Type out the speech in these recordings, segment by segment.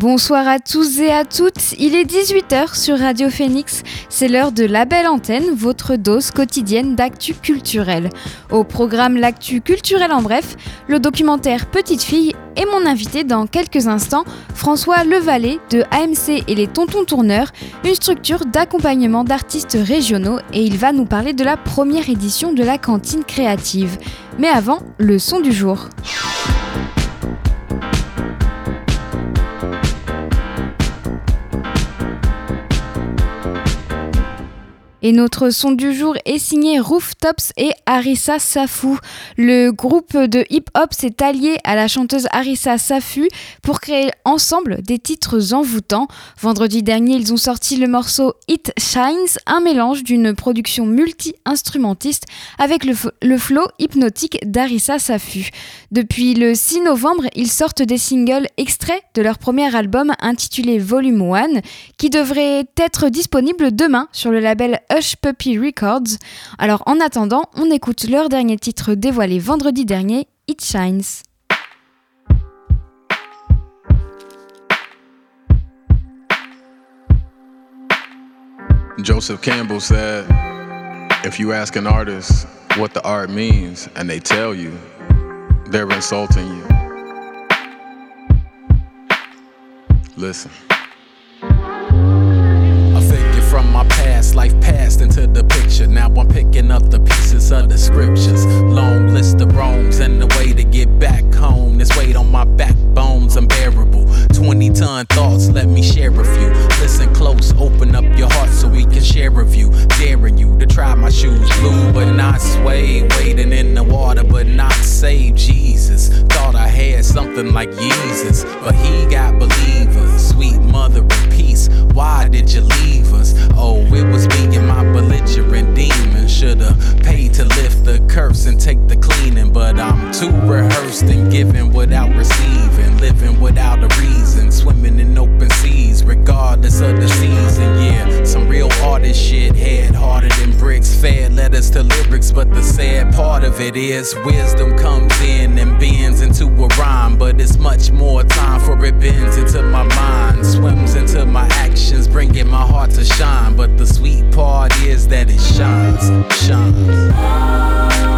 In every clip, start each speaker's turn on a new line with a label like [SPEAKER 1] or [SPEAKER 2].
[SPEAKER 1] Bonsoir à tous et à toutes, il est 18h sur Radio Phoenix, c'est l'heure de La Belle Antenne, votre dose quotidienne d'actu culturel. Au programme L'actu culturel en bref, le documentaire Petite fille et mon invité dans quelques instants, François Levalet de AMC et les Tontons Tourneurs, une structure d'accompagnement d'artistes régionaux et il va nous parler de la première édition de la cantine créative. Mais avant, le son du jour. Et notre son du jour est signé Rooftops et Arissa Safou. Le groupe de hip-hop s'est allié à la chanteuse Arissa Safou pour créer ensemble des titres envoûtants. Vendredi dernier, ils ont sorti le morceau It Shines, un mélange d'une production multi-instrumentiste avec le, flow hypnotique d'Arissa Safou. Depuis le 6 novembre, ils sortent des singles extraits de leur premier album intitulé Volume 1 qui devrait être disponible demain sur le label Hush Puppy Records. Alors en attendant, on écoute leur dernier titre dévoilé vendredi dernier, It Shines.
[SPEAKER 2] Joseph Campbell said, if you ask an artist what the art means and they tell you, they're insulting you. Listen.
[SPEAKER 3] My past. Life passed into the picture. Now I'm picking up the pieces of the scriptures. Long list of wrongs and the way to get back home. This weight on my backbone's unbearable. 20 ton thoughts, let me share a few. Listen close, open up your heart so we can share a view. Daring you to try my shoes, blue but not suede. Wading in the water but not saved. Jesus, thought I had something like Jesus, but he got believers. Sweet mother of peace, why did you leave us? Oh, Oh, it was me and my belligerent demon. Should've paid to lift the curse and take the cleaning, but I'm too rehearsed and giving without receiving, living without a reason, swimming in open seas, regardless of the season. Yeah, some real artist shit, head harder than bricks, fed letters to lyrics, but the sad part of it is wisdom comes in and bends into a rhyme, but it's much more time for it bends into my mind, swims into my actions, bringing my heart to shine. But the sweet part is that it shines, shines.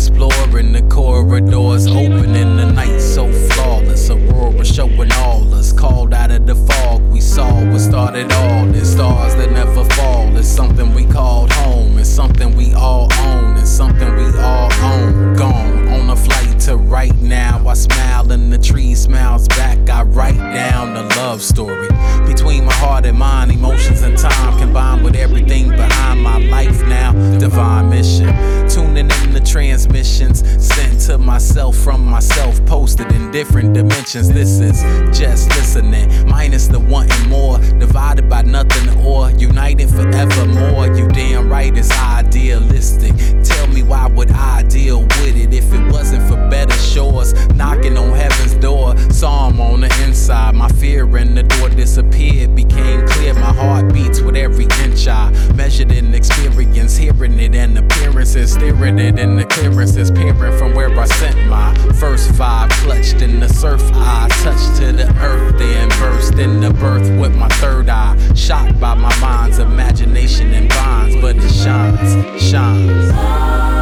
[SPEAKER 3] Exploring the corridors, opening the night so flawless. Aurora showing all us, called out of the fog. We saw what started all. Stars that never fall. It's something we called home. It's something we all own. It's something we all own. Gone on a flight to right now. I smile and the tree smiles back. I write down the love story between my heart and mind, emotions and time combined with everything behind my life now. Divine mission, transmissions sent to myself from myself, posted in different dimensions. This is just listening, minus the wanting more, divided by nothing or united forevermore. You damn right, it's idealistic. Tell me why would I deal with it if it wasn't for better shores? Knocking on heaven's door, him on the inside. My fear in the door disappeared, became clear. My heart beats with every inch I measured in experience, hearing it and appearances, steering it in the clearances, peering from where I sent my first vibe, clutched in the surf. I touched to the earth, then burst in the birth with my third eye, shocked by my mind's imagination and bonds, but it shines, shines.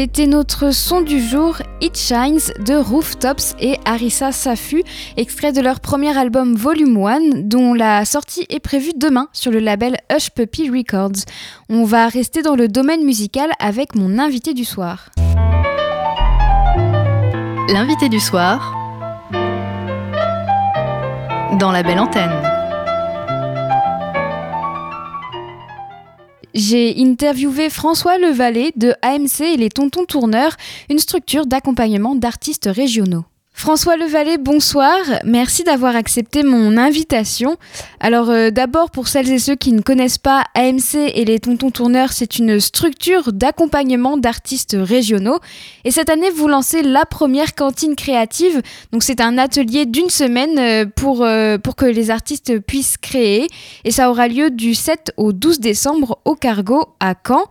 [SPEAKER 1] C'était notre son du jour, It Shines de Rooftops et Arissa Safu, extrait de leur premier album Volume 1, dont la sortie est prévue demain sur le label Hush Puppy Records. On va rester dans le domaine musical avec mon invité du soir.
[SPEAKER 4] L'invité du soir dans la belle antenne.
[SPEAKER 1] J'ai interviewé François Levalet de AMC et les Tontons Tourneurs, une structure d'accompagnement d'artistes régionaux. François Levalet, bonsoir. Merci d'avoir accepté mon invitation. Alors euh, d'abord, pour celles et ceux qui ne connaissent pas AMC et les Tontons Tourneurs, c'est une structure d'accompagnement d'artistes régionaux. Et cette année, vous lancez la première cantine créative. Donc c'est un atelier d'une semaine euh, pour, euh, pour que les artistes puissent créer. Et ça aura lieu du 7 au 12 décembre au Cargo à Caen.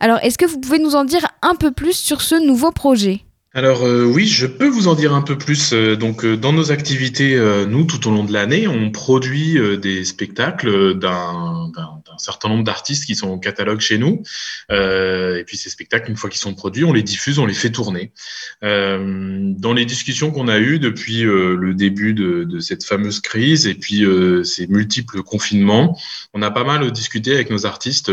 [SPEAKER 1] Alors est-ce que vous pouvez nous en dire un peu plus sur ce nouveau projet?
[SPEAKER 5] Alors euh, oui, je peux vous en dire un peu plus. Euh, donc euh, dans nos activités, nous tout au long de l'année, on produit des spectacles d'un certain nombre d'artistes qui sont au catalogue chez nous. et puis ces spectacles, une fois qu'ils sont produits, on les diffuse, on les fait tourner. dans les discussions qu'on a eues depuis le début de, de, cette fameuse crise et puis ces multiples confinements, on a pas mal discuté avec nos artistes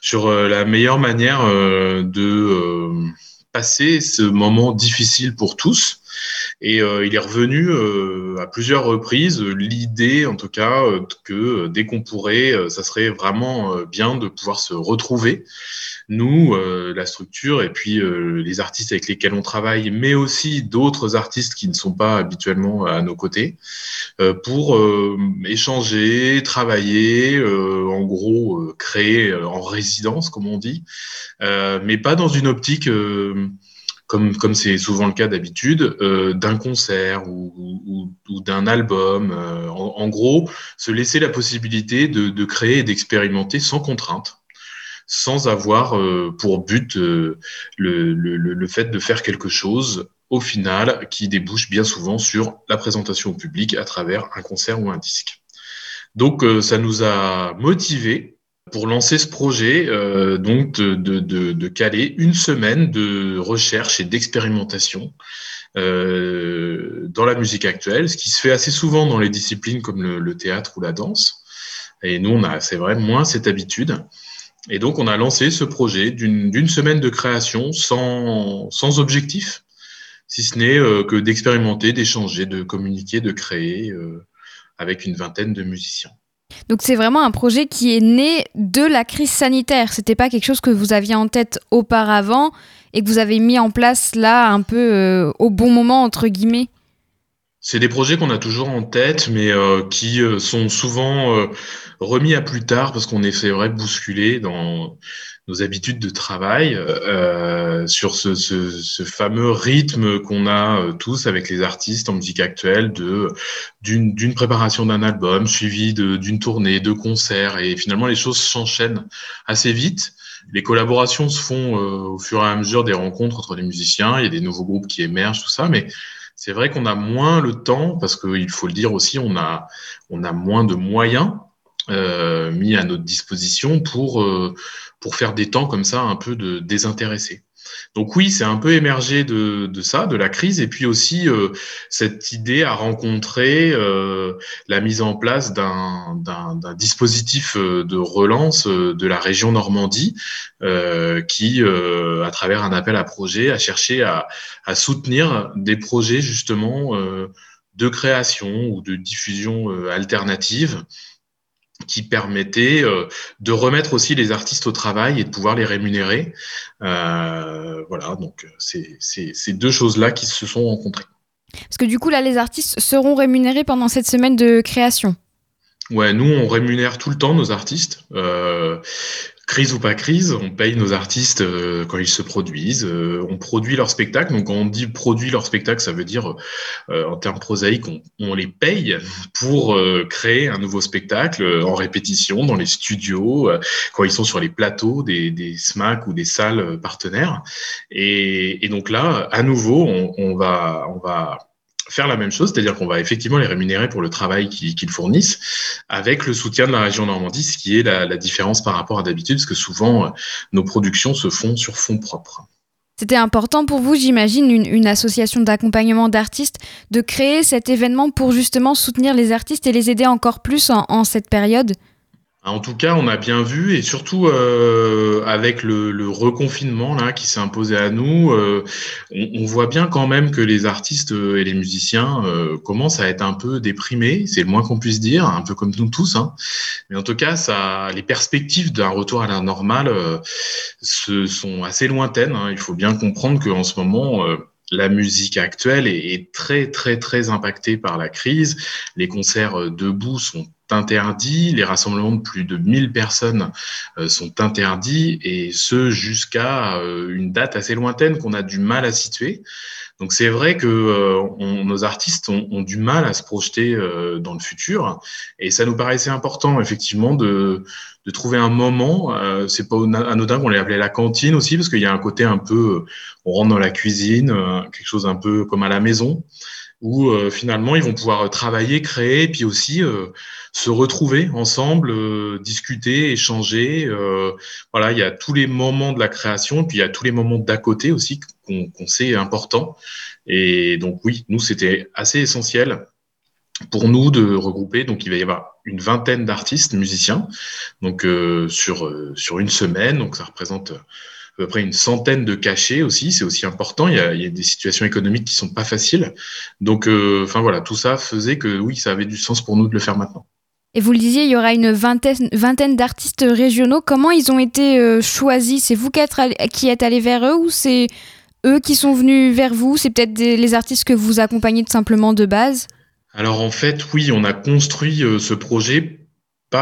[SPEAKER 5] sur la meilleure manière de passer ce moment difficile pour tous. Et euh, il est revenu euh, à plusieurs reprises. L'idée, en tout cas, euh, que dès qu'on pourrait, ça serait vraiment bien de pouvoir se retrouver, nous, la structure, et puis les artistes avec lesquels on travaille, mais aussi d'autres artistes qui ne sont pas habituellement à nos côtés, pour échanger, travailler, en gros, créer en résidence, comme on dit, mais pas dans une optique comme c'est souvent le cas d'habitude, euh, d'un concert ou, d'un album. Euh, en, gros, se laisser la possibilité de, créer et d'expérimenter sans contrainte, sans avoir euh, pour but le, le, le, fait de faire quelque chose au final qui débouche bien souvent sur la présentation au public à travers un concert ou un disque. Donc ça nous a motivés pour lancer ce projet, euh, donc de, de, de, de, caler une semaine de recherche et d'expérimentation euh, dans la musique actuelle, ce qui se fait assez souvent dans les disciplines comme le, le théâtre ou la danse. Et nous, on a, c'est vrai, moins cette habitude. Et donc, on a lancé ce projet d'une semaine de création sans, sans objectif, si ce n'est euh, que d'expérimenter, d'échanger, de communiquer, de créer euh, avec une vingtaine de musiciens.
[SPEAKER 1] Donc c'est vraiment un projet qui est né de la crise sanitaire. C'était pas quelque chose que vous aviez en tête auparavant et que vous avez mis en place là un peu euh, au bon moment entre guillemets.
[SPEAKER 5] C'est des projets qu'on a toujours en tête, mais euh, qui euh, sont souvent remis à plus tard parce qu'on est, c'est vrai, bousculé dans nos habitudes de travail, euh, sur ce, ce, ce, fameux rythme qu'on a euh, tous avec les artistes en musique actuelle, de d'une préparation d'un album suivi d'une tournée, de concerts, et finalement les choses s'enchaînent assez vite. Les collaborations se font euh, au fur et à mesure des rencontres entre les musiciens. Il y a des nouveaux groupes qui émergent, tout ça, mais c'est vrai qu'on a moins le temps parce qu'il faut le dire aussi, on a on a moins de moyens euh, mis à notre disposition pour, euh, pour faire des temps comme ça un peu de désintéressés. Donc oui, c'est un peu émergé de, de, ça, de la crise, et puis aussi euh, cette idée à rencontrer euh, la mise en place d'un dispositif euh, de relance de la région Normandie, qui, à travers un appel à projet, a cherché à, à soutenir des projets justement de création ou de diffusion alternative qui permettait euh, de remettre aussi les artistes au travail et de pouvoir les rémunérer. Euh, voilà, donc c'est ces deux choses-là qui se sont rencontrées.
[SPEAKER 1] Parce que du coup, là, les artistes seront rémunérés pendant cette semaine de création.
[SPEAKER 5] Ouais, nous, on rémunère tout le temps nos artistes. Euh, crise ou pas crise, on paye nos artistes euh, quand ils se produisent, euh, on produit leur spectacle. Donc quand on dit produit leur spectacle, ça veut dire euh, en termes prosaïques, on, on, les paye pour créer un nouveau spectacle en répétition dans les studios, quand ils sont sur les plateaux des, des SMAC ou des salles partenaires. Et, et donc là, à nouveau, on, on va, on va faire la même chose, c'est-à-dire qu'on va effectivement les rémunérer pour le travail qu'ils fournissent, avec le soutien de la région Normandie, ce qui est la, différence par rapport à d'habitude, parce que souvent euh, nos productions se font sur fonds propres.
[SPEAKER 1] C'était important pour vous, j'imagine, une, association d'accompagnement d'artistes, de créer cet événement pour justement soutenir les artistes et les aider encore plus en cette période?
[SPEAKER 5] En tout cas, on a bien vu, et surtout euh, avec le, reconfinement là qui s'est imposé à nous, euh, on, voit bien quand même que les artistes euh, et les musiciens commencent à être un peu déprimés, c'est le moins qu'on puisse dire, un peu comme nous tous. Hein. Mais en tout cas, ça, les perspectives d'un retour à la normale se, sont assez lointaines. Hein. Il faut bien comprendre qu'en ce moment la musique actuelle est, très très très impactée par la crise. Les concerts debout sont interdits, les rassemblements de plus de 1000 personnes euh, sont interdits et ce jusqu'à euh, une date assez lointaine qu'on a du mal à situer. Donc c'est vrai que euh, nos artistes ont, du mal à se projeter dans le futur et ça nous paraissait important effectivement de, trouver un moment. c'est pas anodin qu'on l'ait appelé la cantine aussi parce qu'il y a un côté un peu, on rentre dans la cuisine, quelque chose un peu comme à la maison où finalement ils vont pouvoir travailler, créer, puis aussi se retrouver ensemble, euh, discuter, échanger. Euh, voilà, il y a tous les moments de la création, puis il y a tous les moments d'à côté aussi qu'on sait importants. Et donc oui, nous c'était assez essentiel pour nous de regrouper. Donc il va y avoir une vingtaine d'artistes musiciens, donc euh, sur sur une semaine. Donc ça représente à peu près une centaine de cachets aussi, c'est aussi important. Il y, a, il y, a, des situations économiques qui sont pas faciles. Donc, enfin voilà, tout ça faisait que oui, ça avait du sens pour nous de le faire maintenant.
[SPEAKER 1] Et vous le disiez, il y aura une vingtaine, vingtaine d'artistes régionaux. Comment ils ont été euh, choisis? C'est vous qui êtes, qui êtes allé vers eux ou c'est eux qui sont venus vers vous? C'est peut-être les artistes que vous accompagnez tout simplement de base?
[SPEAKER 5] Alors en fait, oui, on a construit euh, ce projet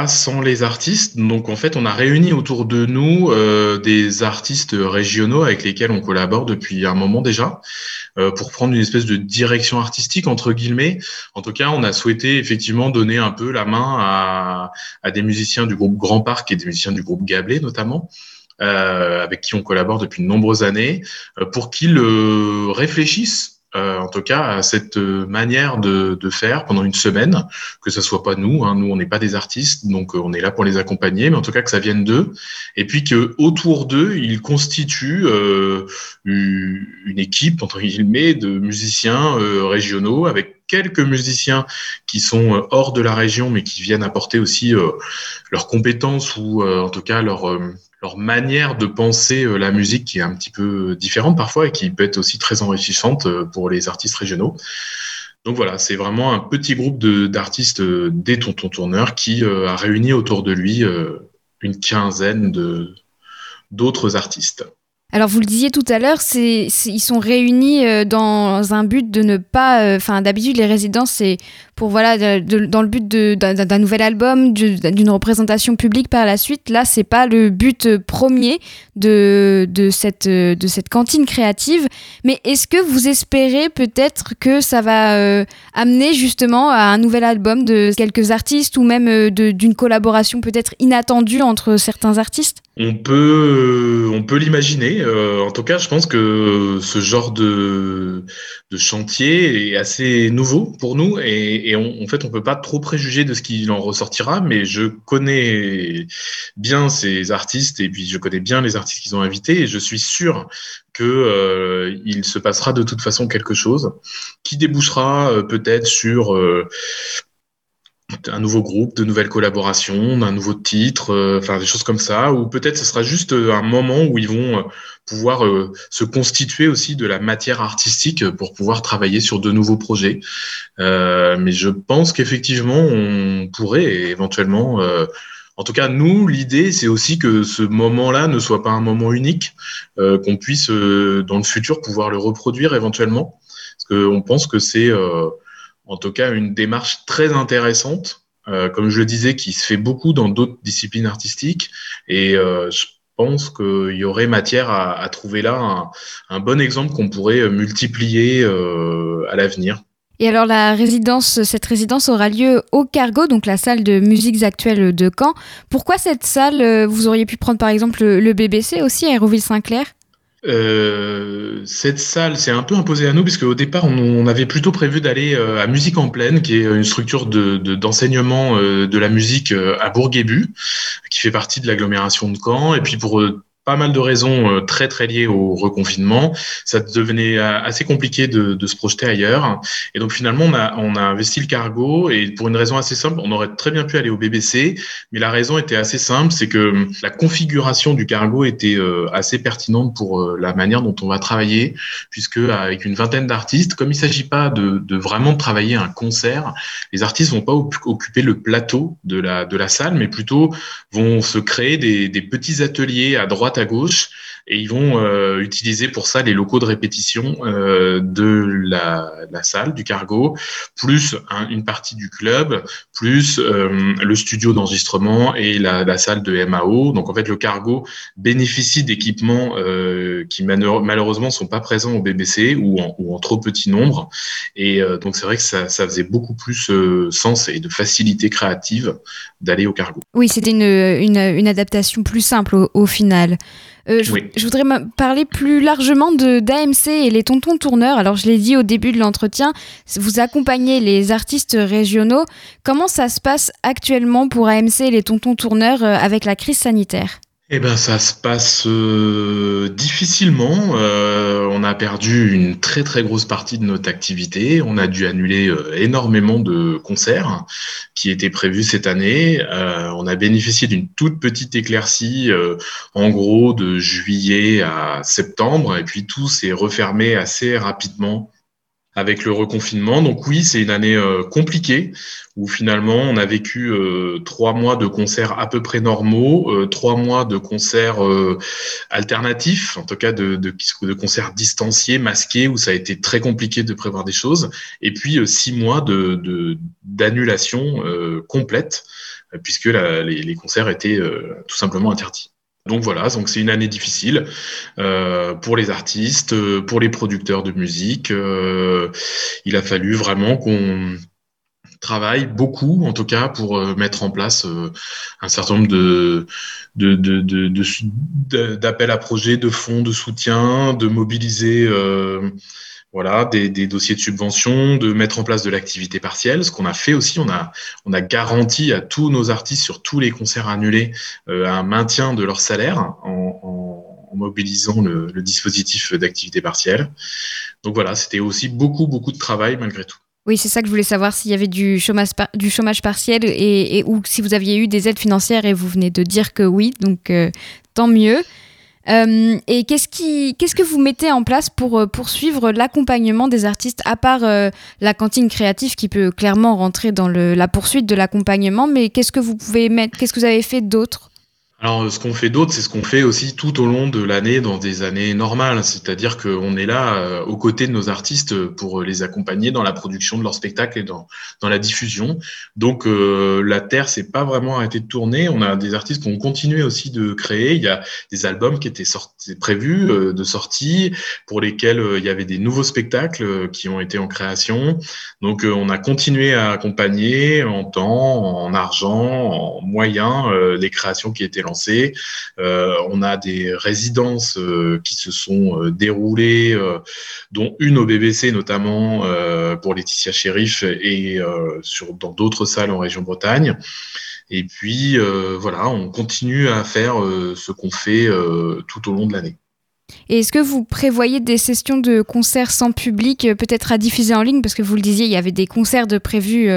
[SPEAKER 5] sans les artistes. Donc en fait, on a réuni autour de nous euh, des artistes régionaux avec lesquels on collabore depuis un moment déjà euh, pour prendre une espèce de direction artistique entre guillemets. En tout cas, on a souhaité effectivement donner un peu la main à, des musiciens du groupe Grand Parc et des musiciens du groupe Gablé notamment. Euh, avec qui on collabore depuis de nombreuses années, pour qu'ils réfléchissent euh, en tout cas à cette euh, manière de, de, faire pendant une semaine, que ce soit pas nous, hein, nous on n'est pas des artistes, donc euh, on est là pour les accompagner, mais en tout cas que ça vienne d'eux, et puis que autour d'eux ils constituent euh, une équipe entre guillemets de musiciens régionaux avec quelques musiciens qui sont hors de la région, mais qui viennent apporter aussi leurs compétences ou en tout cas leur leur manière de penser euh, la musique qui est un petit peu différente parfois et qui peut être aussi très enrichissante euh, pour les artistes régionaux. Donc voilà, c'est vraiment un petit groupe d'artistes euh, des Tontons Tourneurs qui a réuni autour de lui une quinzaine d'autres artistes.
[SPEAKER 1] Alors vous le disiez tout à l'heure, ils sont réunis euh, dans un but de ne pas, euh, enfin d'habitude les résidences c'est pour voilà dans le but d'un, nouvel album, d'une représentation publique par la suite. Là c'est pas le but premier de, de cette cantine créative. Mais est-ce que vous espérez peut-être que ça va euh, amener justement à un nouvel album de quelques artistes ou même d'une collaboration peut-être inattendue entre certains artistes?
[SPEAKER 5] On peut, on peut l'imaginer. Euh, en tout cas, je pense que ce genre de, de chantier est assez nouveau pour nous et, en fait, on peut pas trop préjuger de ce qu'il en ressortira. Mais je connais bien ces artistes et puis je connais bien les artistes qu'ils ont invités et je suis sûr que euh, il se passera de toute façon quelque chose qui débouchera euh, peut-être sur un nouveau groupe, de nouvelles collaborations, un nouveau titre, euh, enfin des choses comme ça, ou peut-être ce sera juste euh, un moment où ils vont euh, pouvoir se constituer aussi de la matière artistique pour pouvoir travailler sur de nouveaux projets. mais je pense qu'effectivement, on pourrait éventuellement, en tout cas nous, l'idée c'est aussi que ce moment-là ne soit pas un moment unique, qu'on puisse dans le futur pouvoir le reproduire éventuellement, parce qu'on pense que c'est en tout cas une démarche très intéressante, euh, comme je le disais, qui se fait beaucoup dans d'autres disciplines artistiques. Et euh, je pense qu'il y aurait matière à, trouver là un, bon exemple qu'on pourrait multiplier euh, à l'avenir.
[SPEAKER 1] Et alors la résidence, cette résidence aura lieu au Cargo, donc la salle de musiques actuelles de Caen. Pourquoi cette salle Vous auriez pu prendre par exemple le BBC aussi à Aéroville-Saint-Clair
[SPEAKER 5] euh, cette salle s'est un peu imposée à nous puisque au départ on, avait plutôt prévu d'aller euh, à Musique en Plaine, qui est une structure de, d'enseignement euh, de, la musique à Bourguébu, qui fait partie de l'agglomération de Caen. Et puis pour pas mal de raisons euh, très très liées au reconfinement. Ça devenait euh, assez compliqué de, de, se projeter ailleurs. Et donc finalement, on a, on a investi le cargo et pour une raison assez simple, on aurait très bien pu aller au BBC, mais la raison était assez simple, c'est que la configuration du cargo était euh, assez pertinente pour la manière dont on va travailler, puisque avec une vingtaine d'artistes, comme il s'agit pas de, de, vraiment travailler un concert, les artistes vont pas occuper le plateau de la, de la salle, mais plutôt vont se créer des, des petits ateliers à droite à gauche et ils vont euh, utiliser pour ça les locaux de répétition euh, de la, la, salle du cargo, plus une partie du club, plus euh, le studio d'enregistrement et la, la, salle de MAO. Donc en fait, le cargo bénéficie d'équipements euh, qui malheureusement sont pas présents au BBC ou en, ou en trop petit nombre. Et euh, donc c'est vrai que ça, ça, faisait beaucoup plus sens et de facilité créative d'aller au cargo.
[SPEAKER 1] Oui, c'était une, une, une, adaptation plus simple au, au final. Euh, je, je, voudrais parler plus largement de d'AMC et les tontons tourneurs. Alors, je l'ai dit au début de l'entretien, vous accompagnez les artistes régionaux. Comment ça se passe actuellement pour AMC et les tontons tourneurs euh, avec la crise sanitaire?
[SPEAKER 5] Eh ben, ça se passe euh, difficilement. Euh, on a perdu une très très grosse partie de notre activité. On a dû annuler euh, énormément de concerts qui étaient prévus cette année. On a bénéficié d'une toute petite éclaircie, en gros de juillet à septembre, et puis tout s'est refermé assez rapidement avec le reconfinement. Donc oui, c'est une année euh, compliquée où finalement on a vécu euh, trois mois de concerts à peu près normaux, euh, trois mois de concerts alternatifs, en tout cas de, concerts distanciés, masqués, où ça a été très compliqué de prévoir des choses, et puis six mois de d'annulation complète puisque les, concerts étaient tout simplement interdits. Donc voilà, donc c'est une année difficile euh, pour les artistes, euh, pour les producteurs de musique. Euh, il a fallu vraiment qu'on travaille beaucoup, en tout cas, pour mettre en place un certain nombre de, de, de, d'appels à projets, de fonds, de soutien, de mobiliser voilà, des, dossiers de subvention, de mettre en place de l'activité partielle. Ce qu'on a fait aussi, on a, on a garanti à tous nos artistes sur tous les concerts annulés euh, un maintien de leur salaire en, mobilisant le, dispositif d'activité partielle. Donc voilà, c'était aussi beaucoup, beaucoup de travail malgré tout.
[SPEAKER 1] Oui, c'est ça que je voulais savoir s'il y avait du chômage, du chômage partiel et, et, ou si vous aviez eu des aides financières et vous venez de dire que oui, donc euh, tant mieux. Euh, et qu'est-ce, qui, qu'est-ce que vous mettez en place pour euh, poursuivre l'accompagnement des artistes, à part euh, la cantine créative qui peut clairement rentrer dans le, la poursuite de l'accompagnement, mais qu'est-ce que vous pouvez mettre, qu'est-ce que vous avez fait d'autre
[SPEAKER 5] alors, ce qu'on fait d'autre, c'est ce qu'on fait aussi tout au long de l'année dans des années normales. C'est-à-dire qu'on est là euh, aux côtés de nos artistes pour les accompagner dans la production de leur spectacle et dans, dans la diffusion. Donc, euh, la Terre s'est pas vraiment arrêtée de tourner. On a des artistes qui ont continué aussi de créer. Il y a des albums qui étaient sortis, prévus euh, de sortie, pour lesquels euh, il y avait des nouveaux spectacles qui ont été en création. Donc, on a continué à accompagner en temps, en argent, en moyens, les créations qui étaient lancées euh, on a des résidences euh, qui se sont euh, déroulées, dont une au BBC notamment pour Laetitia Sheriff et dans d'autres salles en région Bretagne. Et puis voilà, on continue à faire ce qu'on fait tout au long de l'année.
[SPEAKER 1] Et est-ce que vous prévoyez des sessions de concerts sans public, peut-être à diffuser en ligne? Parce que vous le disiez, il y avait des concerts de prévus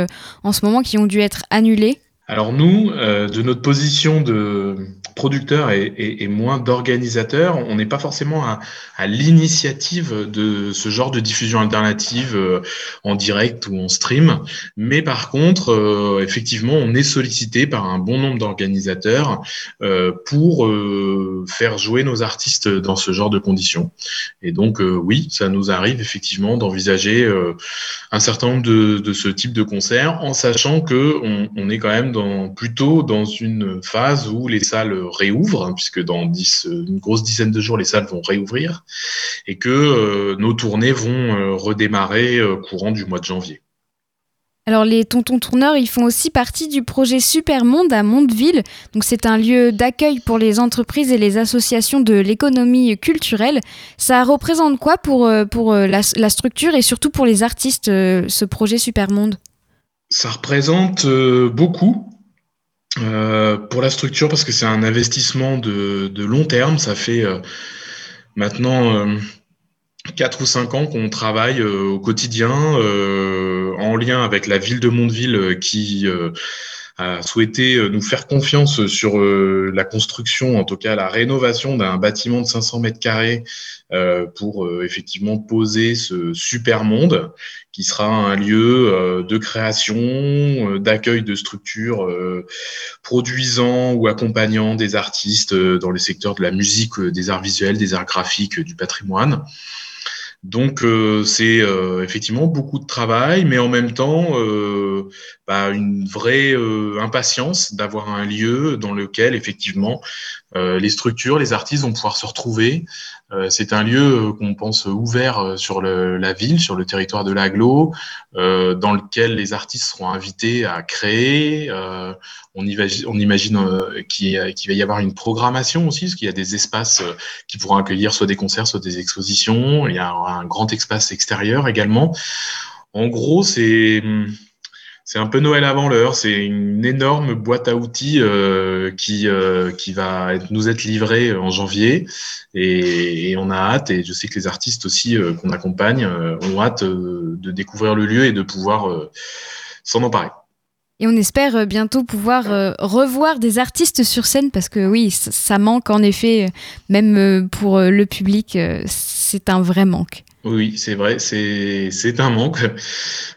[SPEAKER 1] en ce moment qui ont dû être annulés.
[SPEAKER 5] Alors nous, euh, de notre position de producteur et, moins d'organisateur, on n'est pas forcément à, l'initiative de ce genre de diffusion alternative euh, en direct ou en stream, mais par contre, euh, effectivement, on est sollicité par un bon nombre d'organisateurs euh, pour faire jouer nos artistes dans ce genre de conditions. Et donc, oui, ça nous arrive effectivement d'envisager un certain nombre de, ce type de concerts, en sachant que on, est quand même plutôt dans une phase où les salles réouvrent, hein, puisque dans une grosse dizaine de jours, les salles vont réouvrir, et que euh, nos tournées vont euh, redémarrer euh, courant du mois de janvier.
[SPEAKER 1] Alors les tontons tourneurs, ils font aussi partie du projet Supermonde à Mondeville. Donc c'est un lieu d'accueil pour les entreprises et les associations de l'économie culturelle. Ça représente quoi pour, pour la, la, structure et surtout pour les artistes, ce projet Supermonde?
[SPEAKER 5] Ça représente beaucoup pour la structure, parce que c'est un investissement de, de, long terme, ça fait maintenant 4 ou 5 ans qu'on travaille au quotidien en lien avec la ville de Mondeville qui a souhaité euh, nous faire confiance sur euh, la construction, en tout cas la rénovation d'un bâtiment de 500 mètres carrés euh, pour effectivement poser ce super monde qui sera un lieu de création, d'accueil de structures produisant ou accompagnant des artistes dans les secteurs de la musique, des arts visuels, des arts graphiques, du patrimoine. Donc euh, c'est euh, effectivement beaucoup de travail, mais en même temps euh, bah, une vraie impatience d'avoir un lieu dans lequel effectivement les structures, les artistes vont pouvoir se retrouver, euh, c'est un lieu euh, qu'on pense ouvert euh, sur la ville, sur le territoire de l'aglo, dans lequel les artistes seront invités à créer. on, imagine, qu'il va y avoir une programmation aussi, parce qu'il y a des espaces qui pourront accueillir soit des concerts, soit des expositions. Il y a un grand espace extérieur également. En gros, c'est c'est un peu Noël avant l'heure. C'est une énorme boîte à outils euh, qui, euh, qui va nous être livrée en janvier. Et, on a hâte, et je sais que les artistes aussi euh, qu'on accompagne ont hâte de découvrir le lieu et de pouvoir s'en emparer.
[SPEAKER 1] Et on espère bientôt pouvoir revoir des artistes sur scène parce que oui, ça manque en effet, même pour le public, c'est un vrai manque.
[SPEAKER 5] Oui, c'est vrai, c'est un manque.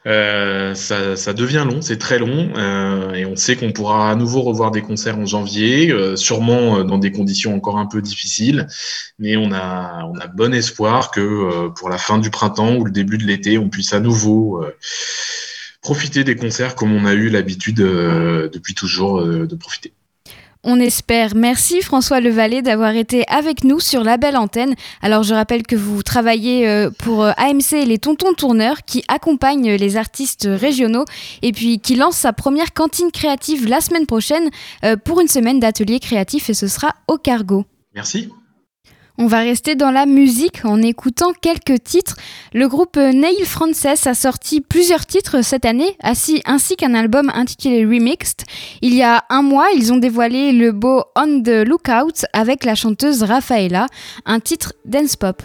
[SPEAKER 5] Euh, ça, ça, devient long, c'est très long, euh, et on sait qu'on pourra à nouveau revoir des concerts en janvier, euh, sûrement dans des conditions encore un peu difficiles, mais on a, on a bon espoir que pour la fin du printemps ou le début de l'été, on puisse à nouveau profiter des concerts comme on a eu l'habitude depuis toujours de profiter.
[SPEAKER 1] On espère. Merci François Levalet d'avoir été avec nous sur la belle antenne. Alors je rappelle que vous travaillez euh, pour euh, AMC les Tontons Tourneurs qui accompagnent les artistes régionaux et puis qui lance sa première cantine créative la semaine prochaine euh, pour une semaine d'ateliers créatifs et ce sera au Cargo.
[SPEAKER 5] Merci.
[SPEAKER 1] On va rester dans la musique en écoutant quelques titres. Le groupe Nail Frances a sorti plusieurs titres cette année, ainsi qu'un album intitulé Remixed. Il y a un mois, ils ont dévoilé le beau On the Lookout avec la chanteuse Rafaela, un titre dance pop.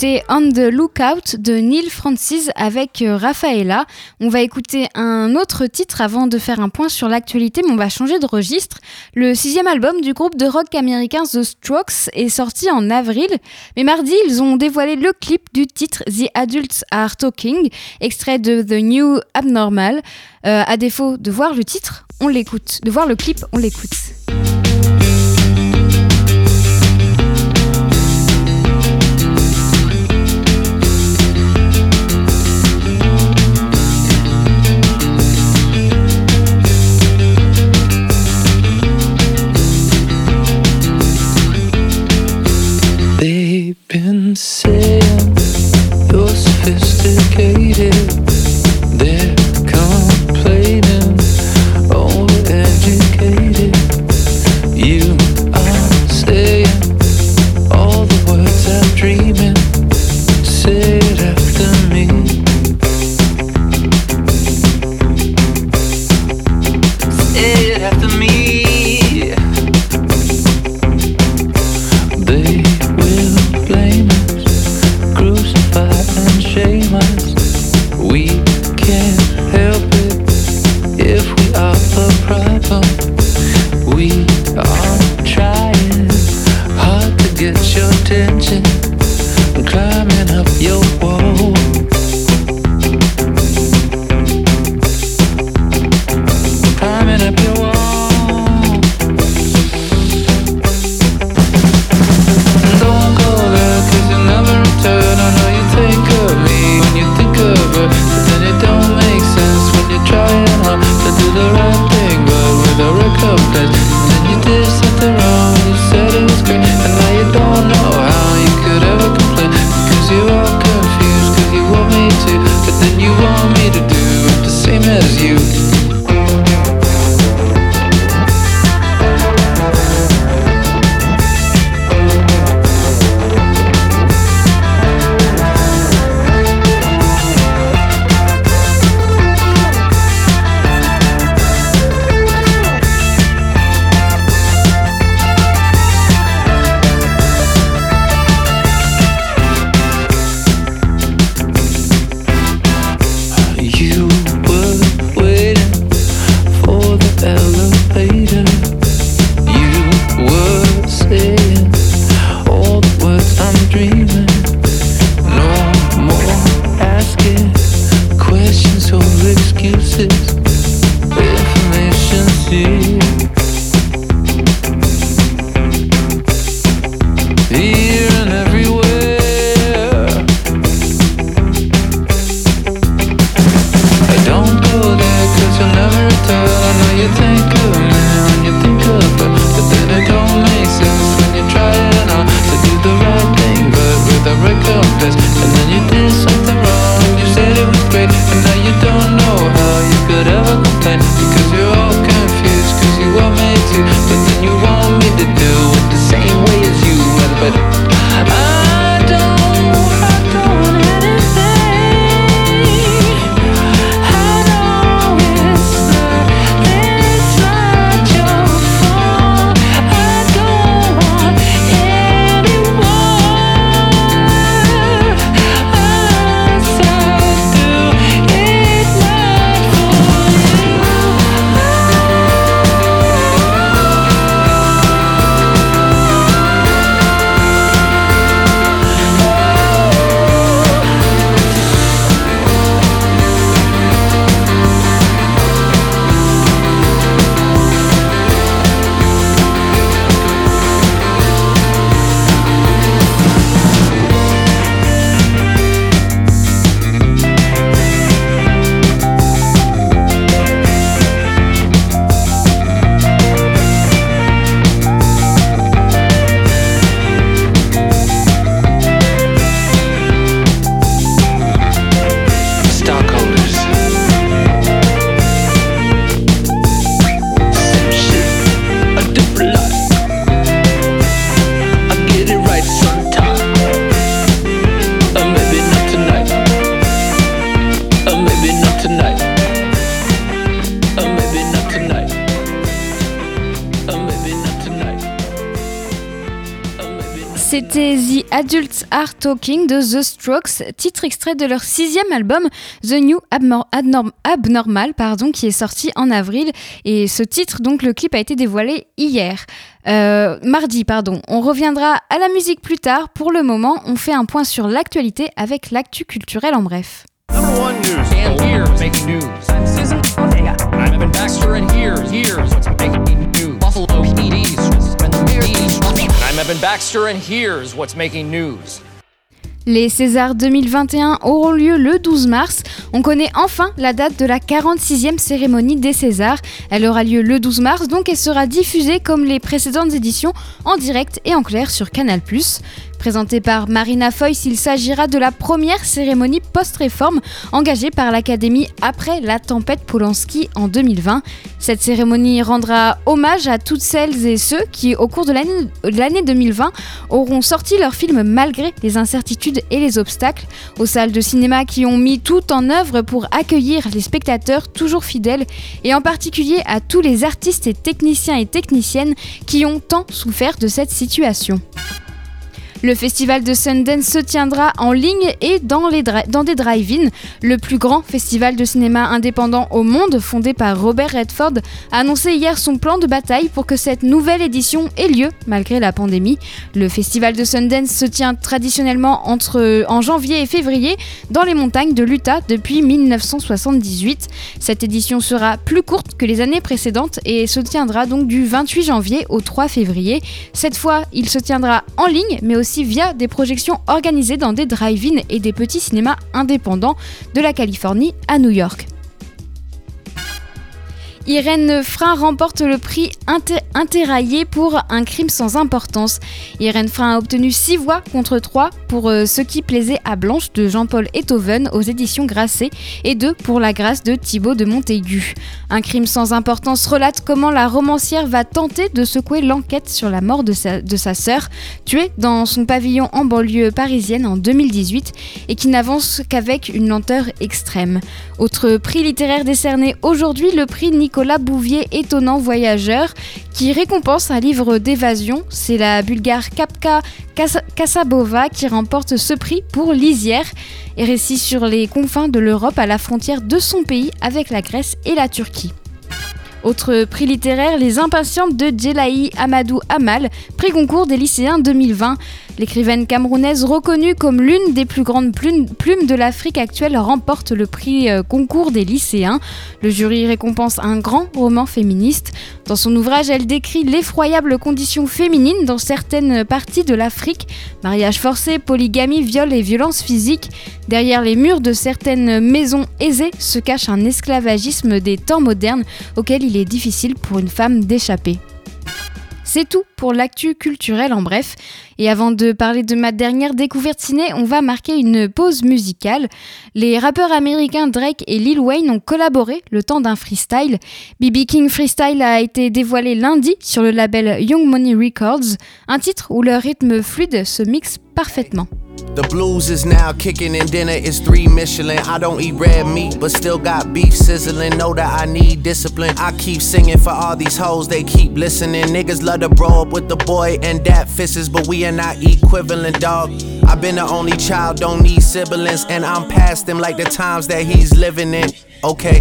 [SPEAKER 1] écouter On the Lookout de Neil Francis avec euh, Rafaela. On va écouter un autre titre avant de faire un point sur l'actualité, mais on va changer de registre. Le sixième album du groupe de rock américain The Strokes est sorti en avril, mais mardi, ils ont dévoilé le clip du titre The Adults Are Talking, extrait de The New Abnormal. Euh, à défaut de voir le titre, on l'écoute. De voir le clip, on l'écoute.
[SPEAKER 6] saying you're sophisticated.
[SPEAKER 1] Adults Are Talking de The Strokes, titre extrait de leur sixième album The New Abnormal, pardon, qui est sorti en avril. Et ce titre, donc le clip a été dévoilé hier. Euh, mardi, pardon. On reviendra à la musique plus tard. Pour le moment, on fait un point sur l'actualité avec l'actu culturel en bref. Les Césars 2021 auront lieu le 12 mars. On connaît enfin la date de la 46e cérémonie des Césars. Elle aura lieu le 12 mars, donc elle sera diffusée comme les précédentes éditions en direct et en clair sur Canal+. Présenté par Marina Foyce, il s'agira de la première cérémonie post-réforme engagée par l'Académie après la tempête Polanski en 2020. Cette cérémonie rendra hommage à toutes celles et ceux qui, au cours de l'année 2020, auront sorti leur film malgré les incertitudes et les obstacles, aux salles de cinéma qui ont mis tout en œuvre pour accueillir les spectateurs toujours fidèles, et en particulier à tous les artistes et techniciens et techniciennes qui ont tant souffert de cette situation. Le festival de Sundance se tiendra en ligne et dans, des drive-in. Le plus grand festival de cinéma indépendant au monde, fondé par Robert Redford, a annoncé hier son plan de bataille pour que cette nouvelle édition ait lieu malgré la pandémie. Le festival de Sundance se tient traditionnellement entre, en janvier et février dans les montagnes de l'Utah depuis 1978. Cette édition sera plus courte que les années précédentes et se tiendra donc du 28 janvier au 3 février. Cette fois, il se tiendra en ligne mais aussi via des projections organisées dans des drive-in et des petits cinémas indépendants de la Californie à New York. Irène Frein remporte le prix Interraillé pour un crime sans importance. Irène Frein a obtenu 6 voix contre 3 pour euh, Ce qui plaisait à Blanche de Jean-Paul Ethoven aux éditions Grasset et 2 pour La grâce de Thibaut de Montaigu. Un crime sans importance relate comment la romancière va tenter de secouer l'enquête sur la mort de sa, de sa sœur, tuée dans son pavillon en banlieue parisienne en 2018 et qui n'avance qu'avec une lenteur extrême. Autre prix littéraire décerné aujourd'hui, le prix Nicolas Nicolas Bouvier, étonnant voyageur, qui récompense un livre d'évasion. C'est la bulgare Kapka Kasabova qui remporte ce prix pour Lisière et récit sur les confins de l'Europe à la frontière de son pays avec la Grèce et la Turquie. Autre prix littéraire, Les Impatientes de Djelaï Amadou Amal, prix concours des lycéens 2020. L'écrivaine camerounaise reconnue comme l'une des plus grandes plumes de l'Afrique actuelle remporte le prix euh, concours des lycéens. Le jury récompense un grand roman féministe. Dans son ouvrage, elle décrit l'effroyable condition féminine dans certaines parties de l'Afrique. Mariage forcé, polygamie, viol et violence physique. Derrière les murs de certaines maisons aisées se cache un esclavagisme des temps modernes auquel il est difficile pour une femme d'échapper. C'est tout pour l'actu culturel en bref. Et avant de parler de ma dernière découverte ciné, on va marquer une pause musicale. Les rappeurs américains Drake et Lil Wayne ont collaboré le temps d'un freestyle. BB King Freestyle a été dévoilé lundi sur le label Young Money Records, un titre où le rythme fluide se mixe parfaitement.
[SPEAKER 7] The blues is now kicking and dinner is three Michelin. I don't eat red meat, but still got beef sizzling. Know that I need discipline. I keep singing for all these hoes, they keep listening. Niggas love to bro up with the boy and that fisses, but we are not equivalent, dog. I've been the only child, don't need siblings, and I'm past him like the times that he's living in. Okay.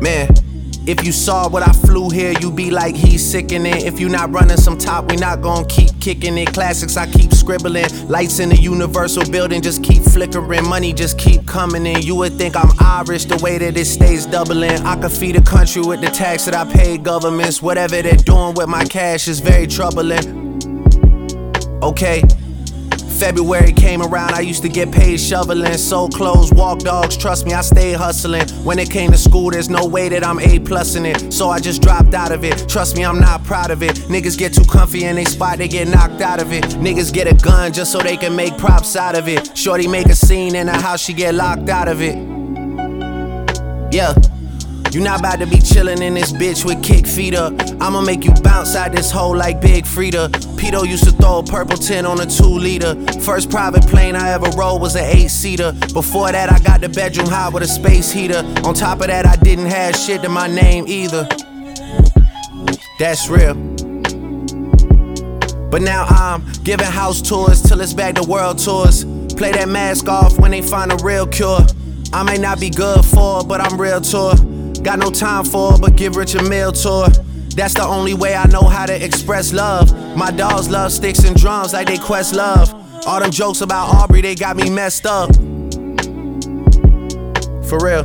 [SPEAKER 7] Man. If you saw what I flew here, you'd be like, he's sickening. If you not running some top, we not gonna keep kicking it. Classics, I keep scribbling. Lights in the universal building just keep flickering. Money just keep coming in. You would think I'm Irish the way that it stays doubling. I could feed a country with the tax that I pay governments. Whatever they're doing with my cash is very troubling. Okay. February came around, I used to get paid shoveling, sold clothes, walk dogs. Trust me, I stayed hustling. When it came to school, there's no way that I'm A plus in it. So I just dropped out of it. Trust me, I'm not proud of it. Niggas get too comfy in they spot, they get knocked out of it. Niggas get a gun just so they can make props out of it. Shorty make a scene in a house, she get locked out of it. Yeah. You not about to be chillin' in this bitch with kick feet up. I'ma make you bounce out this hole like Big Frida. Pito used to throw a purple tin on a two liter. First private plane I ever rode was an eight seater. Before that, I got the bedroom hot with a space heater. On top of that, I didn't have shit to my name either. That's real. But now I'm giving house tours till it's back to world tours. Play that mask off when they find a real cure. I may not be good for it, but I'm real tour. Got no time for it, but give Rich a meal tour. That's the only way I know how to express love. My dogs love sticks and drums like they quest love. All them jokes about Aubrey, they got me messed up. For real.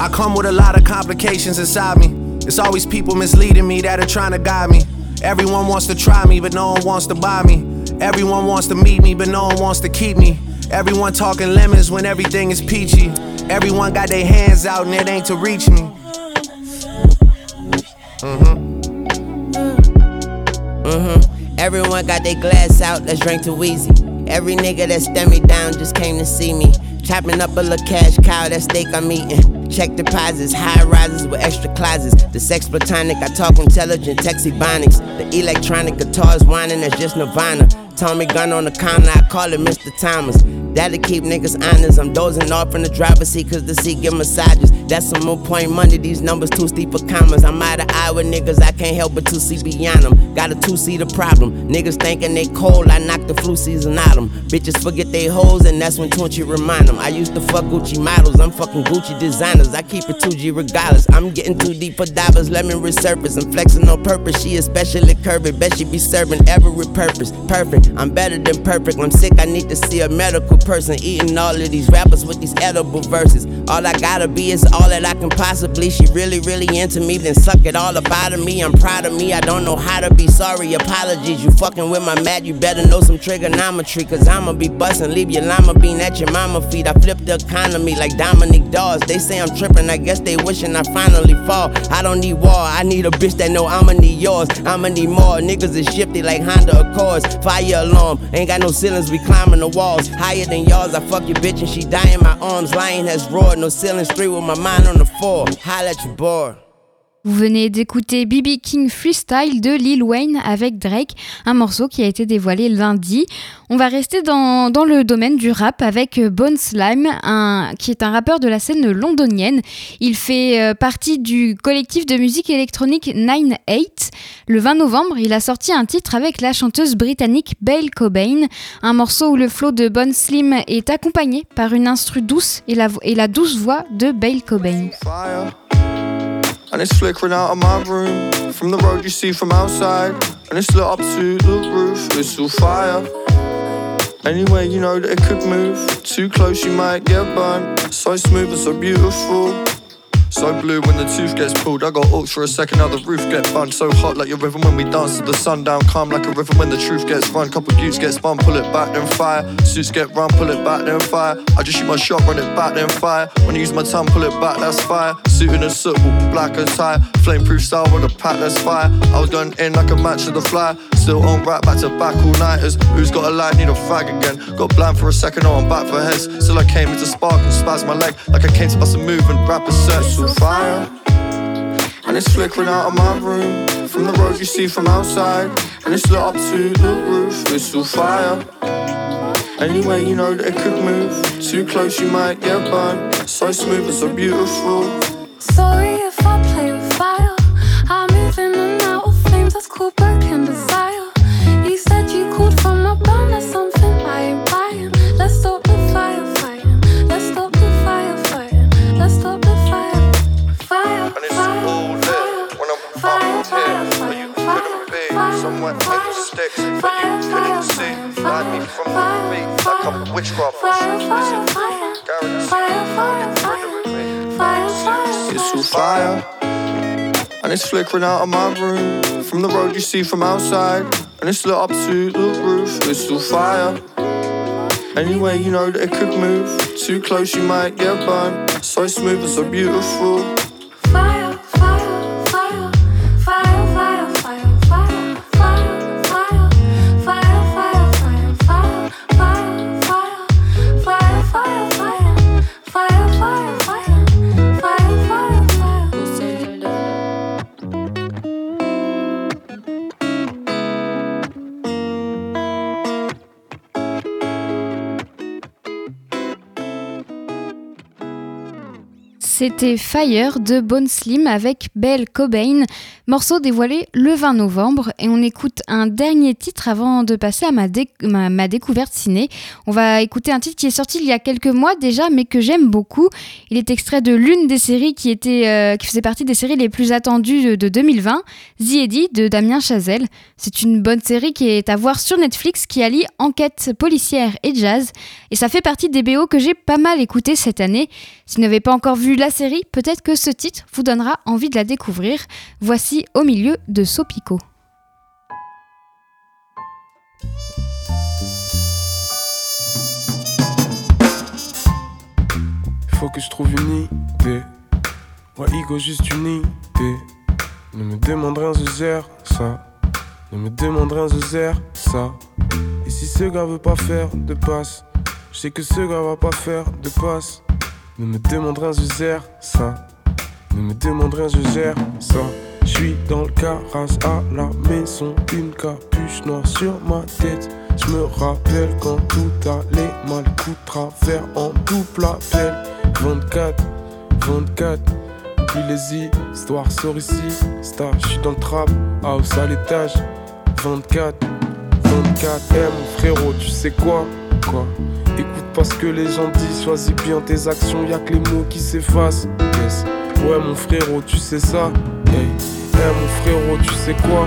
[SPEAKER 7] I come with a lot of complications inside me. It's always people misleading me that are trying to guide me. Everyone wants to try me, but no one wants to buy me. Everyone wants to meet me, but no one wants to keep me. Everyone talking lemons when everything is peachy. Everyone got their hands out and it ain't to reach me.
[SPEAKER 8] Mm-hmm. Mm-hmm. Everyone got their glass out, let's drink too easy. Every nigga that stand me down just came to see me. Chopping up a little cash cow, that steak I'm eating. Check deposits, high rises with extra closets. The sex platonic, I talk intelligent, texty bonics. The electronic guitars whining, that's just Nirvana. Tommy gun on the counter, I call it Mr. Thomas. That'll keep niggas honest. I'm dozing off in the driver's seat cause the seat get massages. That's some more point money, these numbers too steep for commas. I'm out of eye with niggas, I can't help but to see beyond them. Got a two seater problem. Niggas thinking they cold, I knock the flu season out them. Bitches forget they hoes, and that's when Tunchi remind them. I used to fuck Gucci models, I'm fucking Gucci designers. I keep it 2G regardless. I'm getting too deep for divers, let me resurface. I'm flexing on purpose, she especially curvy. Bet she be serving every purpose. Perfect, I'm better than perfect. I'm sick, I need to see a medical person eating all of these rappers with these edible verses. All I gotta be is all that I can possibly. She really, really into me, then suck it all up out of me. I'm proud of me, I don't know how to be sorry. Apologies, you fucking with my mad, you better know some trigonometry. Cause I'ma be bustin', leave your llama bean at your mama feet. I flip the economy like Dominic Dawes. They say I'm trippin', I guess they wishing I finally fall. I don't need war, I need a bitch that know I'ma need yours. I'ma need more. Niggas is shifty like Honda Accords. Fire alarm, ain't got no ceilings, we climbing the walls. Higher than y'all's, I fuck your bitch and she die in my arms. Lion has roared, no ceilings, three with my mind on the floor. Holla at your boy.
[SPEAKER 1] Vous venez d'écouter BB King Freestyle de Lil Wayne avec Drake, un morceau qui a été dévoilé lundi. On va rester dans, dans le domaine du rap avec Bone Slime, qui est un rappeur de la scène londonienne. Il fait euh, partie du collectif de musique électronique 9-8. Le 20 novembre, il a sorti un titre avec la chanteuse britannique Bale Cobain, un morceau où le flow de Bone Slim est accompagné par une instru douce et la, et la douce voix de Bale Cobain.
[SPEAKER 9] And it's flickering out of my room. From the road you see from outside. And it's lit up to the roof. It's all fire. Anyway, you know that it could move. Too close you might get burned. So smooth and so beautiful so blue when the tooth gets pulled. I got orcs for a second, now the roof get burned. So hot like a river when we dance to the sundown. Calm like a river when the truth gets run. Couple buttes get spun, pull it back, then fire. Suits get run, pull it back, then fire. I just shoot my shot, run it back, then fire. When I use my tongue, pull it back, that's fire. Suit in a soot, black as tie. Flameproof style with a pack, that's fire. I was going in like a match to the fly. Still on right back to back all nighters. Who's got a light, need a fag again. Got blind for a second, now I'm back for heads. Still I came into spark and spaz my leg. Like I came to bust a move and rap a set. So fire. And it's flickering out of my room. From the road you see from outside. And it's lit up to the roof It's all fire. Anyway, you know that it could move. Too close you might get burned. So smooth and so beautiful.
[SPEAKER 10] Sorry fire. And
[SPEAKER 9] it's flickering out of my room. From the road you see from outside. And it's lit up to the roof It's all fire. Anyway, you know that it could move. Too close you might get burned. So smooth and so beautiful
[SPEAKER 1] C'était Fire de Bone Slim avec Belle Cobain, morceau dévoilé le 20 novembre. Et on écoute un dernier titre avant de passer à ma, découverte ciné. On va écouter un titre qui est sorti il y a quelques mois déjà, mais que j'aime beaucoup. Il est extrait de l'une des séries qui, était, euh, qui faisait partie des séries les plus attendues de, 2020, The Eddie de Damien Chazelle. C'est une bonne série qui est à voir sur Netflix qui allie enquête policière et jazz. Et ça fait partie des BO que j'ai pas mal écouté cette année. Si vous n'avez pas encore vu la série, peut-être que ce titre vous donnera envie de la découvrir. Voici Au milieu de Sopico.
[SPEAKER 11] Faut que je trouve une idée. Ouais, Igo, juste une idée. Ne me demande rien, je gère ça. Ne me demande rien, je gère ça. Et si ce gars veut pas faire de passe, je sais que ce gars va pas faire de passe. Ne me demande rien, je ça. Ne me demande rien, je ça. Je suis dans le carrosse à la maison, une capuche noire sur ma tête. Je me rappelle quand tout allait mal, coup travers en double appel. 24, 24, oublie les histoires, sort ici, star. Je suis dans le trap, house à l'étage. 24, 24, eh mon frérot, tu sais quoi, quoi? Écoute pas ce que les gens disent, choisis bien tes actions, y'a que les mots qui s'effacent. Ouais mon frérot, tu sais ça. Hey. mon frérot, tu sais quoi?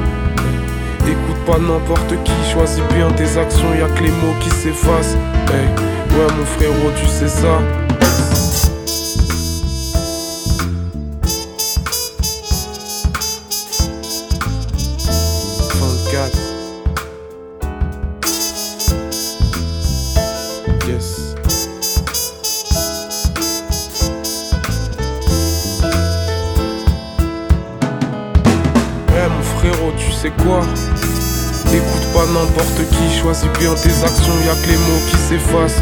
[SPEAKER 11] Écoute pas n'importe qui, choisis bien tes actions, y'a que les mots qui s'effacent. Hey. Ouais mon frérot, tu sais ça. N'importe qui, choisis bien tes actions, y'a que les mots qui s'effacent.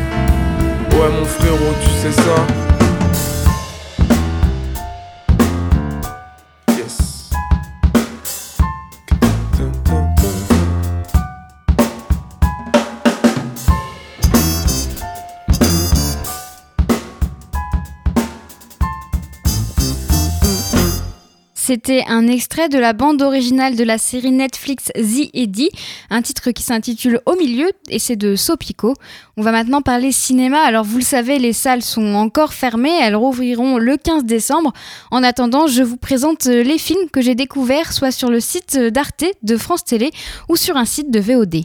[SPEAKER 11] Ouais mon frérot, tu sais ça.
[SPEAKER 1] C'était un extrait de la bande originale de la série Netflix The Eddie, un titre qui s'intitule Au milieu et c'est de Sopico. On va maintenant parler cinéma. Alors vous le savez, les salles sont encore fermées, elles rouvriront le 15 décembre. En attendant, je vous présente les films que j'ai découverts soit sur le site d'Arte de France Télé ou sur un site de VOD.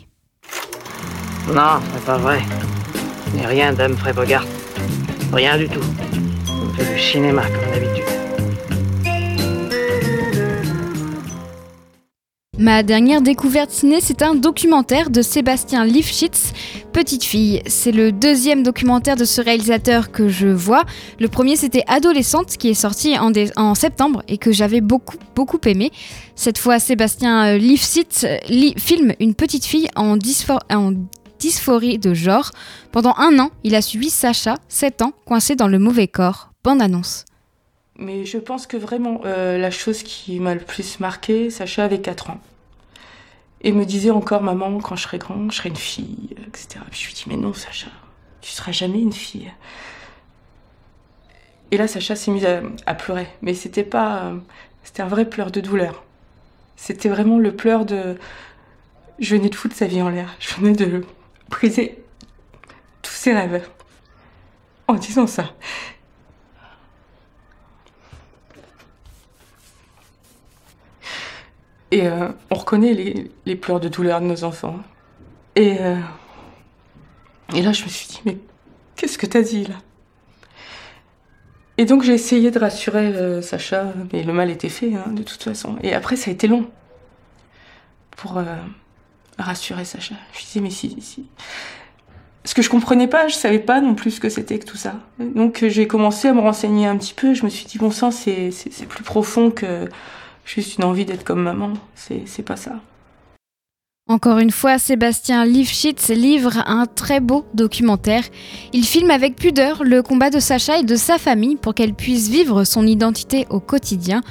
[SPEAKER 12] Non, c'est pas vrai. Il rien d'Humphrey Bogart. Rien du tout. On du cinéma comme d'habitude.
[SPEAKER 1] Ma dernière découverte ciné, c'est un documentaire de Sébastien Lifshitz, Petite fille. C'est le deuxième documentaire de ce réalisateur que je vois. Le premier, c'était Adolescente, qui est sorti en, septembre et que j'avais beaucoup, beaucoup aimé. Cette fois, Sébastien euh, Lifshitz filme une petite fille en, dysphorie de genre. Pendant un an, il a suivi Sacha, 7 ans, coincée dans le mauvais corps. Bande annonce.
[SPEAKER 13] Mais je pense que vraiment, euh, la chose qui m'a le plus marqué, Sacha avait 4 ans. Et me disait encore, maman, quand je serai grand, je serai une fille, etc. je lui dis, mais non, Sacha, tu seras jamais une fille. Et là, Sacha s'est mise à, pleurer. Mais c'était pas. C'était un vrai pleur de douleur. C'était vraiment le pleur de. Je venais de foutre sa vie en l'air. Je venais de briser tous ses rêves. En disant ça. Et euh, on reconnaît les, pleurs de douleur de nos enfants. Et, euh, et là, je me suis dit, mais qu'est-ce que t'as dit là? Et donc j'ai essayé de rassurer euh, Sacha, mais le mal était fait, hein, de toute façon. Et après, ça a été long pour rassurer Sacha. Je lui disais, mais si, si. Ce que je comprenais pas, je savais pas non plus ce que c'était que tout ça. Donc j'ai commencé à me renseigner un petit peu. Je me suis dit, bon sang, c'est plus profond que juste une envie d'être comme maman. C'est pas ça.
[SPEAKER 1] Encore une fois, Sébastien Lifshitz livre un très beau documentaire. Il filme avec pudeur le combat de Sacha et de sa famille pour qu'elle puisse vivre son identité au quotidien.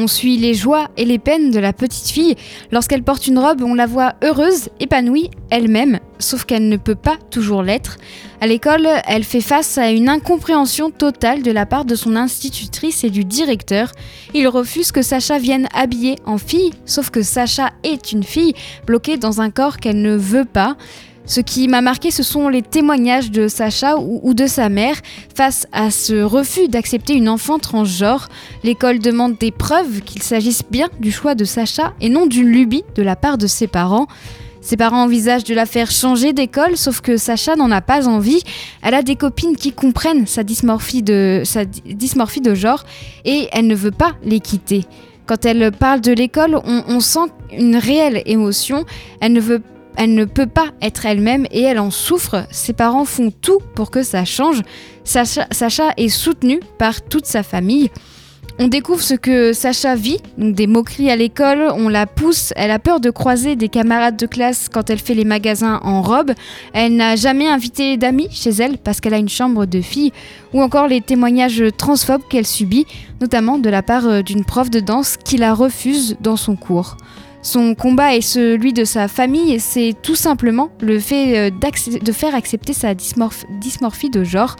[SPEAKER 1] On suit les joies et les peines de la petite fille. Lorsqu'elle porte une robe, on la voit heureuse, épanouie, elle-même, sauf qu'elle ne peut pas toujours l'être. À l'école, elle fait face à une incompréhension totale de la part de son institutrice et du directeur. Il refuse que Sacha vienne habillée en fille, sauf que Sacha est une fille, bloquée dans un corps qu'elle ne veut pas. Ce qui m'a marqué, ce sont les témoignages de Sacha ou, de sa mère face à ce refus d'accepter une enfant transgenre. L'école demande des preuves qu'il s'agisse bien du choix de Sacha et non d'une lubie de la part de ses parents. Ses parents envisagent de la faire changer d'école, sauf que Sacha n'en a pas envie. Elle a des copines qui comprennent sa dysmorphie de, sa dysmorphie de genre et elle ne veut pas les quitter. Quand elle parle de l'école, on, on sent une réelle émotion. Elle ne veut elle ne peut pas être elle-même et elle en souffre. Ses parents font tout pour que ça change. Sacha, est soutenu par toute sa famille. On découvre ce que Sacha vit, des moqueries à l'école, on la pousse, elle a peur de croiser des camarades de classe quand elle fait les magasins en robe, elle n'a jamais invité d'amis chez elle parce qu'elle a une chambre de fille, ou encore les témoignages transphobes qu'elle subit, notamment de la part euh, d'une prof de danse qui la refuse dans son cours. Son combat est celui de sa famille c'est tout simplement le fait euh, de faire accepter sa dysmorphie de genre.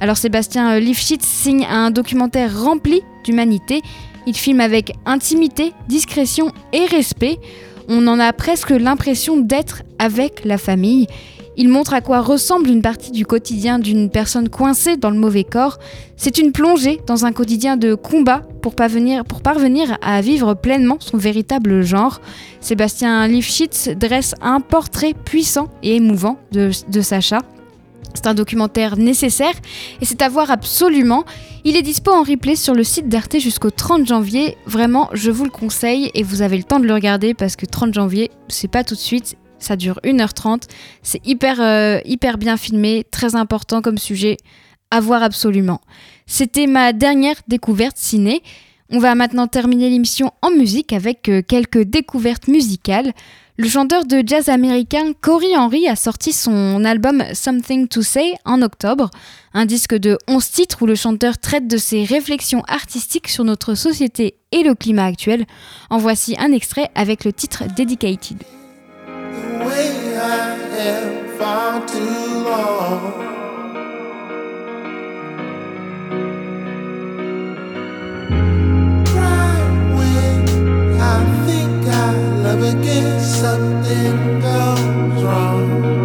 [SPEAKER 1] Alors Sébastien euh, Lifshitz signe un documentaire rempli d'humanité. Il filme avec intimité, discrétion et respect. On en a presque l'impression d'être avec la famille. Il montre à quoi ressemble une partie du quotidien d'une personne coincée dans le mauvais corps. C'est une plongée dans un quotidien de combat pour parvenir, à vivre pleinement son véritable genre. Sébastien Lifshitz dresse un portrait puissant et émouvant de, de Sacha. C'est un documentaire nécessaire et c'est à voir absolument. Il est dispo en replay sur le site d'Arte jusqu'au 30 janvier. Vraiment, je vous le conseille et vous avez le temps de le regarder parce que 30 janvier, c'est pas tout de suite ça dure 1h30. C'est hyper, euh, hyper bien filmé, très important comme sujet. À voir absolument. C'était ma dernière découverte ciné. On va maintenant terminer l'émission en musique avec euh, quelques découvertes musicales. Le chanteur de jazz américain Cory Henry a sorti son album Something to Say en octobre, un disque de 11 titres où le chanteur traite de ses réflexions artistiques sur notre société et le climat actuel. En voici un extrait avec le titre Dedicated.
[SPEAKER 14] Way I am far too long. Cry when I think I love again, something goes wrong.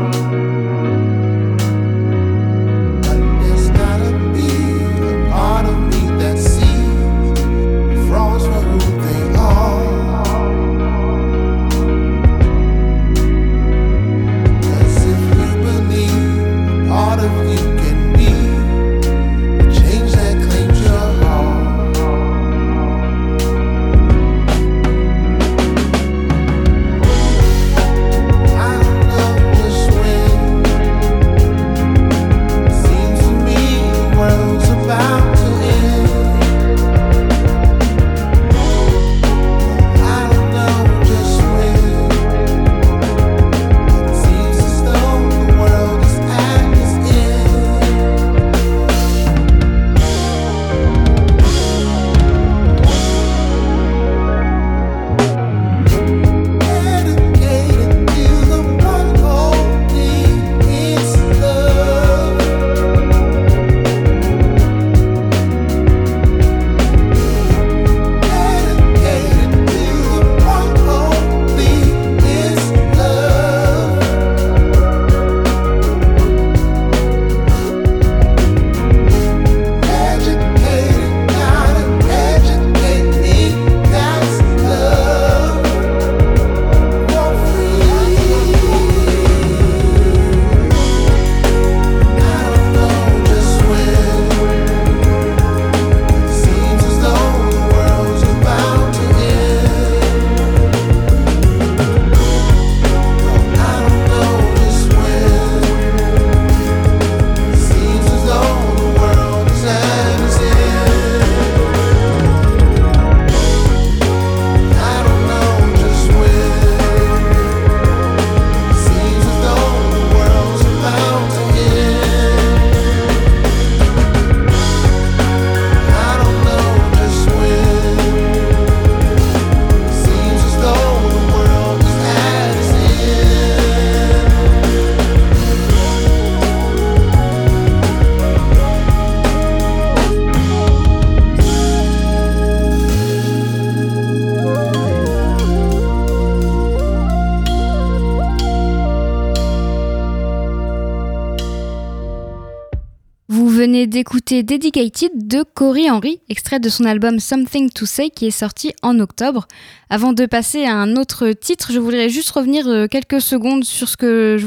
[SPEAKER 1] D'écouter Dedicated de Cory Henry, extrait de son album Something to Say qui est sorti en octobre. Avant de passer à un autre titre, je voudrais juste revenir euh, quelques secondes sur, ce que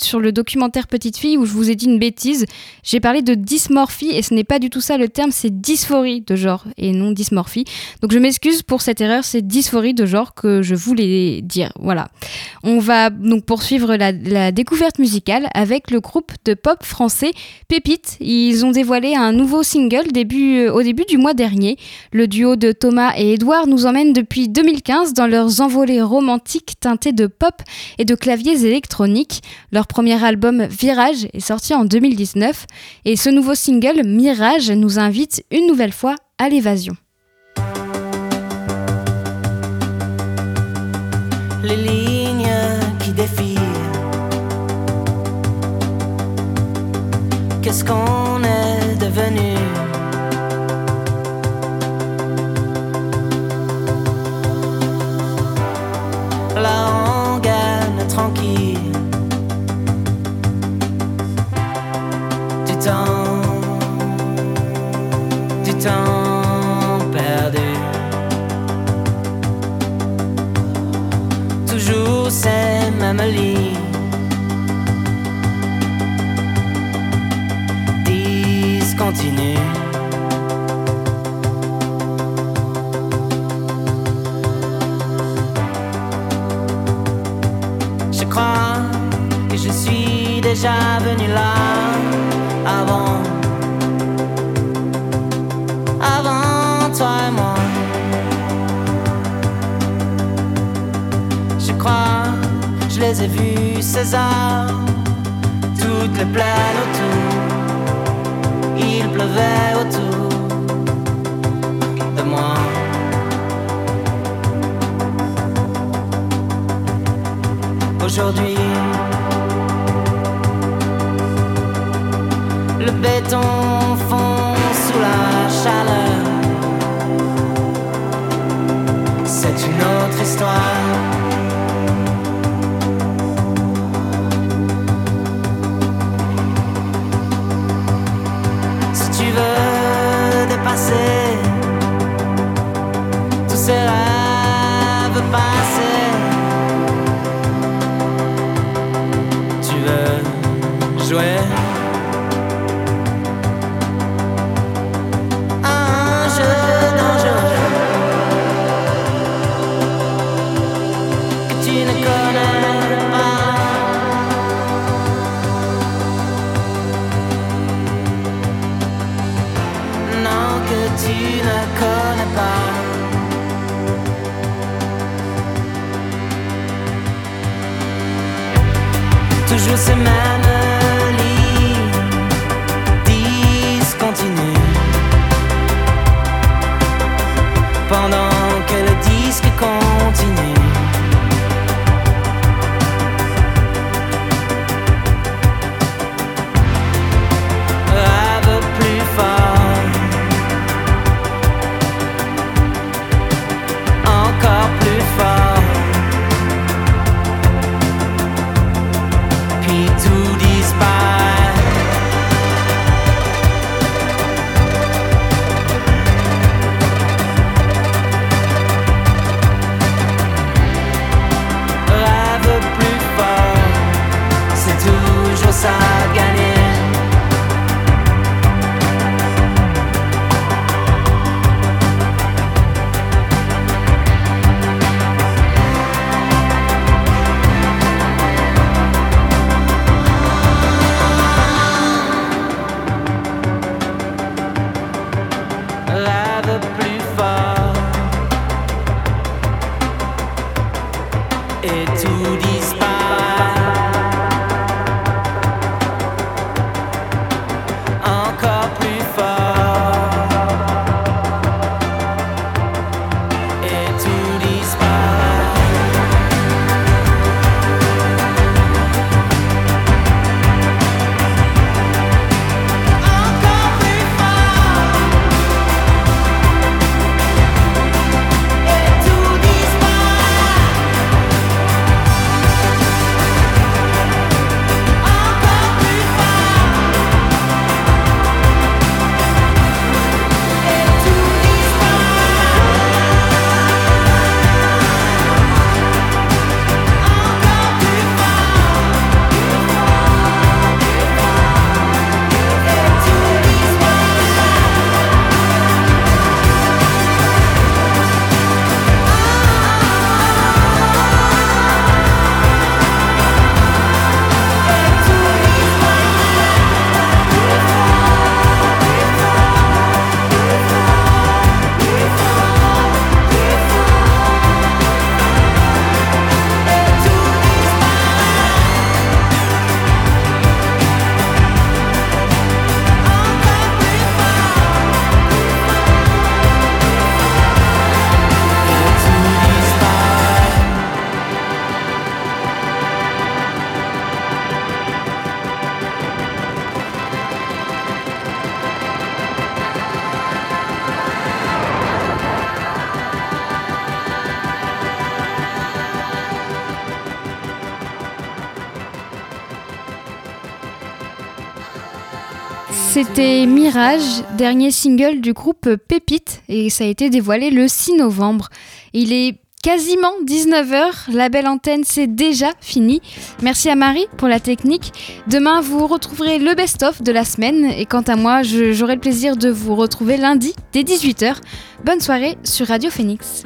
[SPEAKER 1] sur le documentaire Petite Fille où je vous ai dit une bêtise. J'ai parlé de dysmorphie et ce n'est pas du tout ça le terme, c'est dysphorie de genre et non dysmorphie. Donc je m'excuse pour cette erreur, c'est dysphorie de genre que je voulais dire. Voilà. On va donc poursuivre la, la découverte musicale avec le groupe de pop français Pépite. Ils ont dévoilé un nouveau single euh, au début du mois dernier. Le duo de Thomas et Edouard nous emmène depuis 2015 dans leurs envolées romantiques teintées de pop et de claviers électroniques. Leur premier album Virage est sorti en 2019 et ce nouveau single Mirage nous invite une nouvelle fois à l'évasion.
[SPEAKER 15] Devenu La rengaine tranquille. Du temps, du temps perdu. toujours ces mêmes lignes. Je crois que je suis déjà venu là avant. Avant toi et moi. Je crois, je les ai vus, César, toutes les plaines pleuvait autour de moi. Aujourd'hui, le béton fond sous la chaleur. C'est une autre histoire. Toujours ces mêmes
[SPEAKER 1] C'était Mirage, dernier single du groupe Pépite, et ça a été dévoilé le 6 novembre. Il est quasiment 19h, la belle antenne c'est déjà fini. Merci à Marie pour la technique. Demain vous retrouverez le best-of de la semaine et quant à moi j'aurai le plaisir de vous retrouver lundi dès 18h. Bonne soirée sur Radio Phoenix.